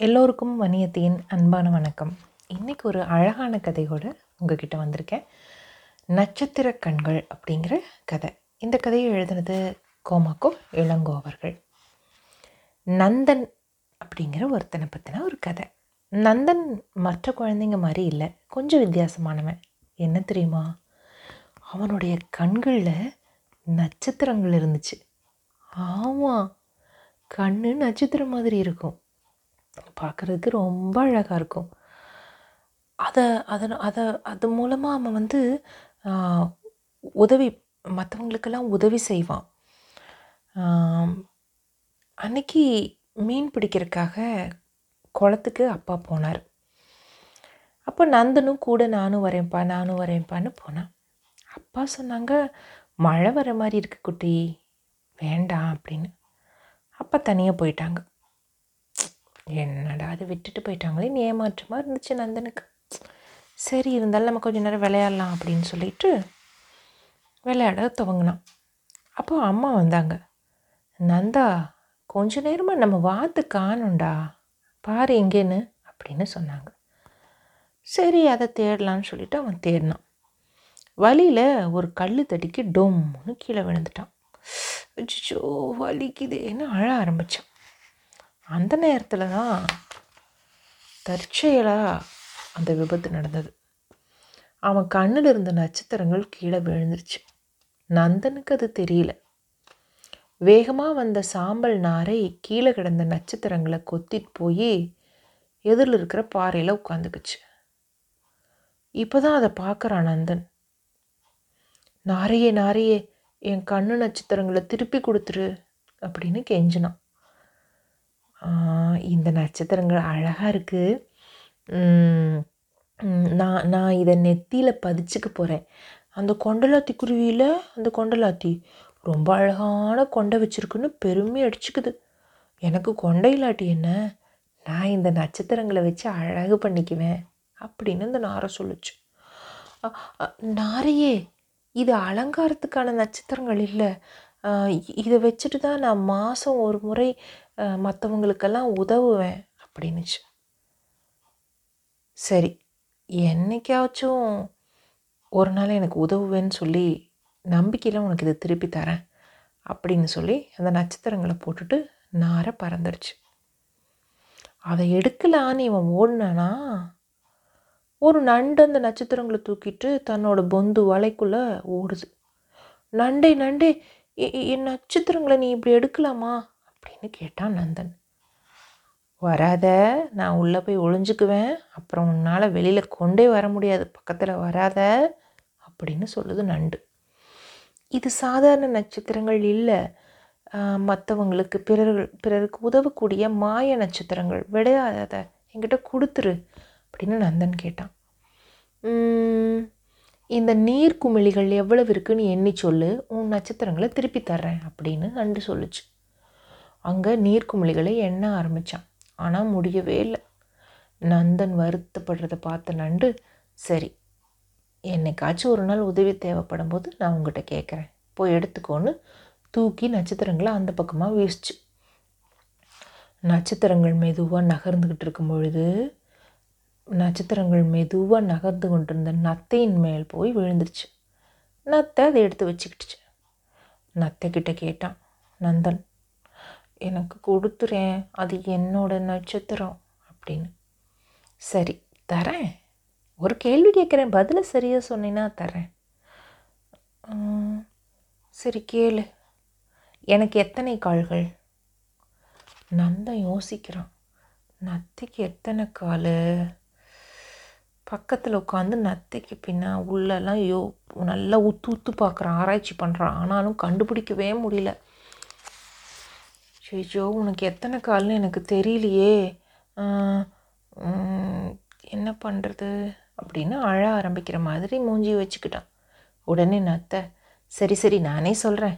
எல்லோருக்கும் வணியத்தையின் அன்பான வணக்கம். இன்றைக்கி ஒரு அழகான கதையோடு உங்ககிட்ட வந்திருக்கேன். நட்சத்திர கண்கள் அப்படிங்கிற கதை. இந்த கதையை எழுதுனது கோமாக்கோ இளங்கோ அவர்கள். நந்தன் அப்படிங்கிற ஒருத்தனை பற்றின ஒரு கதை. நந்தன் மற்ற குழந்தைங்க மாதிரி இல்லை கொஞ்சம் வித்தியாசமானவன். என்ன தெரியுமா? அவனுடைய கண்களில் நட்சத்திரங்கள் இருந்துச்சு. ஆமாம் கண்ணு நட்சத்திரம் மாதிரி இருக்கும். பார்க்குறதுக்கு ரொம்ப அழகாக இருக்கும். அதை அதை அதை அது மூலமாக அவன் வந்து உதவி மற்றவங்களுக்கெல்லாம் உதவி செய்வான். அன்னைக்கு மீன் பிடிக்கிறதுக்காக குளத்துக்கு அப்பா போனார். அப்போ நந்தனும் கூட நானும் வரேன்ப்பா நானும் வரேன்ப்பான்னு போனான். அப்பா சொன்னாங்க மழை வர மாதிரி இருக்கு குட்டி வேண்டாம் அப்படின்னு. அப்பா தனியாக போயிட்டாங்க. என்னடா அது விட்டுட்டு போயிட்டாங்களேன்னு ஏமாற்றமாக இருந்துச்சு நந்தனுக்கு. சரி இருந்தாலும் நம்ம கொஞ்ச நேரம் விளையாடலாம் அப்படின்னு சொல்லிட்டு விளையாட துவங்கினான். அப்போ அம்மா வந்தாங்க. நந்தா கொஞ்ச நேரமாக நம்ம வாத்து காணும்டா. பாரு எங்கேன்னு அப்படின்னு சொன்னாங்க. சரி அதை தேடலான்னு சொல்லிட்டு அவன் தேடினான். வழியில் ஒரு கல் தடிக்கு டொம்னு கீழே விழுந்துட்டான். அச்சோ வலிக்குதேன்னு அழ ஆரம்பித்தான் அந்த நேரத்தில் தான் தற்செயலாக அந்த விபத்து நடந்தது. அவன் கண்ணில் இருந்த நட்சத்திரங்கள் கீழே விழுந்துருச்சு. நந்தனுக்கு அது தெரியல. வேகமாக வந்த சாம்பல் நாரை கீழே கிடந்த நட்சத்திரங்களை கொத்திட்டு போய் எதிரில் இருக்கிற பாறையில் உட்காந்துக்குச்சு. இப்போ தான் அதை பார்க்குறான் நந்தன். நாரையே நாரையே என் கண்ணு நட்சத்திரங்களை திருப்பி கொடுத்துரு அப்படின்னு கெஞ்சினான். இந்த நட்சத்திரங்கள் அழகாக இருக்குது நான் நான் இதை நெத்தியில் பதிச்சுக்க போகிறேன் அந்த கொண்டலாத்தி குருவியில் அந்த கொண்டலாத்தி ரொம்ப அழகான கொண்டை வச்சுருக்குன்னு பெருமை அடிச்சுக்குது. எனக்கு கொண்டை இல்லாட்டி என்ன? நான் இந்த நட்சத்திரங்களை வச்சு அழகு பண்ணிக்குவேன் அப்படின்னு இந்த நாரை சொல்லுச்சு. நாரையே இது அலங்காரத்துக்கான நட்சத்திரங்கள் இல்லை. இதை வச்சுட்டு தான் நான் மாதம் ஒரு முறை மற்றவங்களுக்கெல்லாம் உதவுவேன் அப்படின்னுச்சு. சரி என்னைக்காச்சும் ஒரு நாள் எனக்கு உதவுவேன்னு சொல்லி நம்பிக்கையில் உனக்கு இதை திருப்பி தரேன் அப்படின்னு சொல்லி அந்த நட்சத்திரங்களை போட்டுட்டு நாரை பறந்துருச்சு அதை எடுக்கலான்னு இவன் ஓடினானா ஒரு நண்டு அந்த நட்சத்திரங்களை தூக்கிட்டு தன்னோட பொந்து வலைக்குள்ளே ஓடுது. நண்டே நண்டே எ- என் நட்சத்திரங்களை நீ இப்படி எடுக்கலாமா? அப்படின்னு கேட்டான் நந்தன். வராத நான் உள்ளே போய் ஒளிஞ்சுக்குவேன். அப்புறம் உன்னால் வெளியில் கொண்டே வர முடியாது. பக்கத்தில் வராத அப்படின்னு சொல்லுது நண்டு. இது சாதாரண நட்சத்திரங்கள் இல்லை. மற்றவங்களுக்கு பிறர்கள் பிறருக்கு உதவக்கூடிய மாய நட்சத்திரங்கள். விடையாத என்கிட்ட கொடுத்துரு அப்படின்னு நந்தன் கேட்டான். இந்த நீர்க்குமிழிகள் எவ்வளவு இருக்குன்னு எண்ணி சொல்லு. உன் நட்சத்திரங்களை திருப்பி தர்றேன் அப்படின்னு நண்டு சொல்லுச்சு. அங்கே நீர்க்குமிழிகளை எண்ண ஆரம்பித்தான் ஆனால் முடியவே இல்லை. நந்தன் வருத்தப்படுறத பார்த்த நண்டு சரி என்னைக்காச்சும் ஒரு நாள் உதவி தேவைப்படும் போது நான் உங்ககிட்ட கேட்குறேன் போய் எடுத்துக்கோன்னு தூக்கி நட்சத்திரங்களை அந்த பக்கமாக வீசிச்சு. நட்சத்திரங்கள் மெதுவாக நகர்ந்துக்கிட்டு இருக்கும் பொழுது நட்சத்திரங்கள் மெதுவாக நகர்ந்து கொண்டிருந்த நத்தையின் மேல் போய் விழுந்துருச்சு. நத்தை அதை எடுத்து வச்சுக்கிட்டுச்சு. நத்தைக்கிட்ட கேட்டான் நந்தன் எனக்கு கொடுத்துறேன். அது என்னோட நட்சத்திரம் அப்படின்னு. சரி தரேன். ஒரு கேள்வி கேட்குறேன். பதிலை சரியாக சொன்னீன்னா தரேன். சரி கேளு. எனக்கு எத்தனை கால்கள்? நந்தன் யோசிக்கிறான். நத்தைக்கு எத்தனை கால்? பக்கத்தில் உட்காந்து நத்தைக்கு பின்னா உள்ளெல்லாம் யோ நல்லா உத்து உத்து பார்க்குறான். ஆராய்ச்சி பண்ணுறான் ஆனாலும் கண்டுபிடிக்கவே முடியல. ஐயோ உனக்கு எத்தனை கால்னு எனக்கு தெரியலையே. என்ன பண்ணுறது அப்படின்னு அழ ஆரம்பிக்கிற மாதிரி மூஞ்சி வச்சுக்கிட்டான். உடனே நத்தை சரி சரி நானே சொல்கிறேன்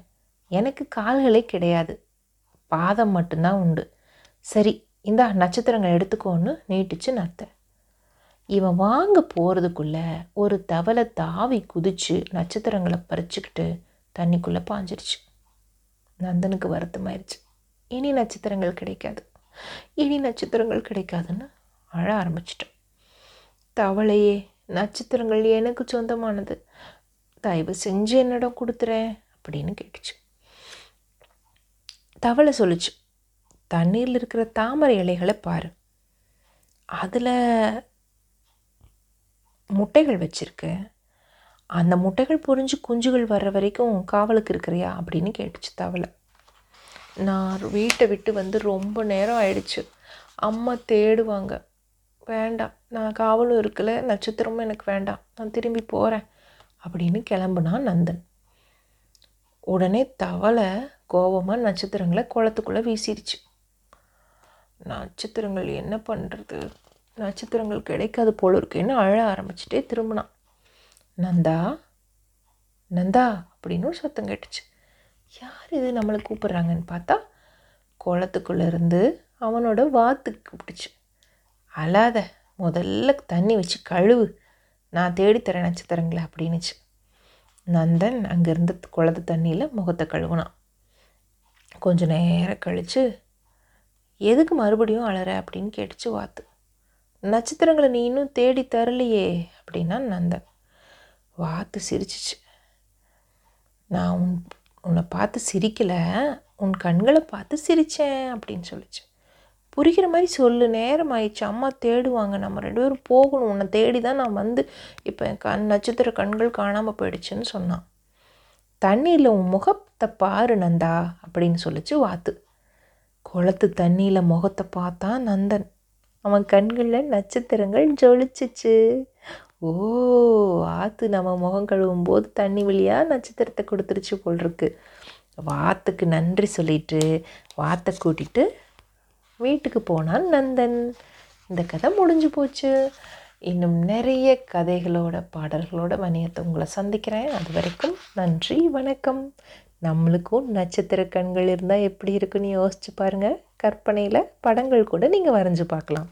எனக்கு கால்களே கிடையாது. பாதம் மட்டும்தான் உண்டு. சரி இந்தா நட்சத்திரங்கள் எடுத்துக்கோன்னு நீட்டுச்சு நத்தை. இவன் வாங்க போகிறதுக்குள்ளே ஒரு தவளை தாவி குதிச்சு நட்சத்திரங்களை பறிச்சுக்கிட்டு தண்ணிக்குள்ளே பாஞ்சிருச்சு. நந்தனுக்கு வருத்தமாயிருச்சு. இனி நட்சத்திரங்கள் கிடைக்காது. இனி நட்சத்திரங்கள் கிடைக்காதுன்னு அழ ஆரம்பிச்சிட்டோம். தவளையே நட்சத்திரங்கள் எனக்கு சொந்தமானது. தயவு செஞ்சு என்னிடம் கொடுத்துறேன் அப்படின்னு கேட்டுச்சு. தவளை சொல்லுச்சு தண்ணீரில் இருக்கிற தாமரை இலைகளை பாரு. அதில் முட்டைகள் வச்சிருக்கு. அந்த முட்டைகள் பொரிஞ்சு குஞ்சுகள் வர்ற வரைக்கும் காவலுக்கு இருக்கிறியா? அப்படின்னு கேட்டுச்சு தவளை. நான் வீட்டை விட்டு வந்து ரொம்ப நேரம் ஆயிடுச்சு. அம்மா தேடுவாங்க. வேண்டாம் நான் காவலும் இருக்கல நட்சத்திரமும் எனக்கு வேண்டாம் நான் திரும்பி போகிறேன் அப்படின்னு கிளம்புனா நந்தன். உடனே தவளை கோபமாக நட்சத்திரங்களை குளத்துக்குள்ளே வீசிடுச்சு நட்சத்திரங்கள் என்ன பண்ணுறது நட்சத்திரங்கள் கிடைக்காது போல இருக்குன்னு அழ ஆரம்பிச்சிட்டே திரும்பினான். நந்தா? நந்தா? அப்படின்னு ஒரு சத்தம் கேட்டுச்சு. யார் இது நம்மளை கூப்பிட்றாங்கன்னு பார்த்தா குளத்துக்குள்ளேருந்து அவனோட வாத்து கூப்பிட்டுச்சு. அழாத முதல்ல தண்ணி வச்சு கழுவு. நான் தேடித்தரேன் நட்சத்திரங்களை அப்படின்னுச்சு. நந்தன் அங்கேருந்து குளத்து தண்ணியில் முகத்தை கழுவுனான். கொஞ்ச நேரம் கழித்து எதுக்கு மறுபடியும் அழற? அப்படின்னு கேட்டுச்சு வாத்து. நட்சத்திரங்களை நீ இன்னும் தேடி தரலையே அப்படின்னா நந்தன். வாத்து சிரிச்சிச்சு. நான் உன் உன்னை பார்த்து சிரிக்கலை உன் கண்களை பார்த்து சிரித்தேன் அப்படின்னு சொல்லிச்சு. புரிகிற மாதிரி சொல்லு நேரம் ஆயிடுச்சு. அம்மா தேடுவாங்க நம்ம ரெண்டு பேரும் போகணும். உன்னை தேடி தான் நான் வந்து இப்போ என் கண் நட்சத்திர கண்கள் காணாமல் போயிடுச்சுன்னு சொன்னான். தண்ணியில் உன் முகத்தை பாரு நந்தா அப்படின்னு சொல்லிச்சு வாத்து. குளத்து தண்ணியில் முகத்தை பார்த்தா நந்தன். அவன் கண்களில் நட்சத்திரங்கள் ஜொலிச்சிச்சு. ஓ ஆற்று நம்ம முகம் கழுவும் போது தண்ணி வழியாக நட்சத்திரத்தை கொடுத்துருச்சு போல் இருக்கு வாத்துக்கு நன்றி சொல்லிட்டு வாத்தை கூட்டிட்டு வீட்டுக்கு போனான் நந்தன். இந்த கதை முடிஞ்சு போச்சு. இன்னும் நிறைய கதைகளோட பாடல்களோட வணிகத்தை உங்களை சந்திக்கிறேன். அது வரைக்கும் நன்றி வணக்கம். நம்மளுக்கும் நட்சத்திர கண்கள் இருந்தால் எப்படி இருக்குன்னு யோசிச்சு பாருங்கள் கற்பனையில் படங்கள் கூட நீங்கள் வரைஞ்சி பார்க்கலாம்.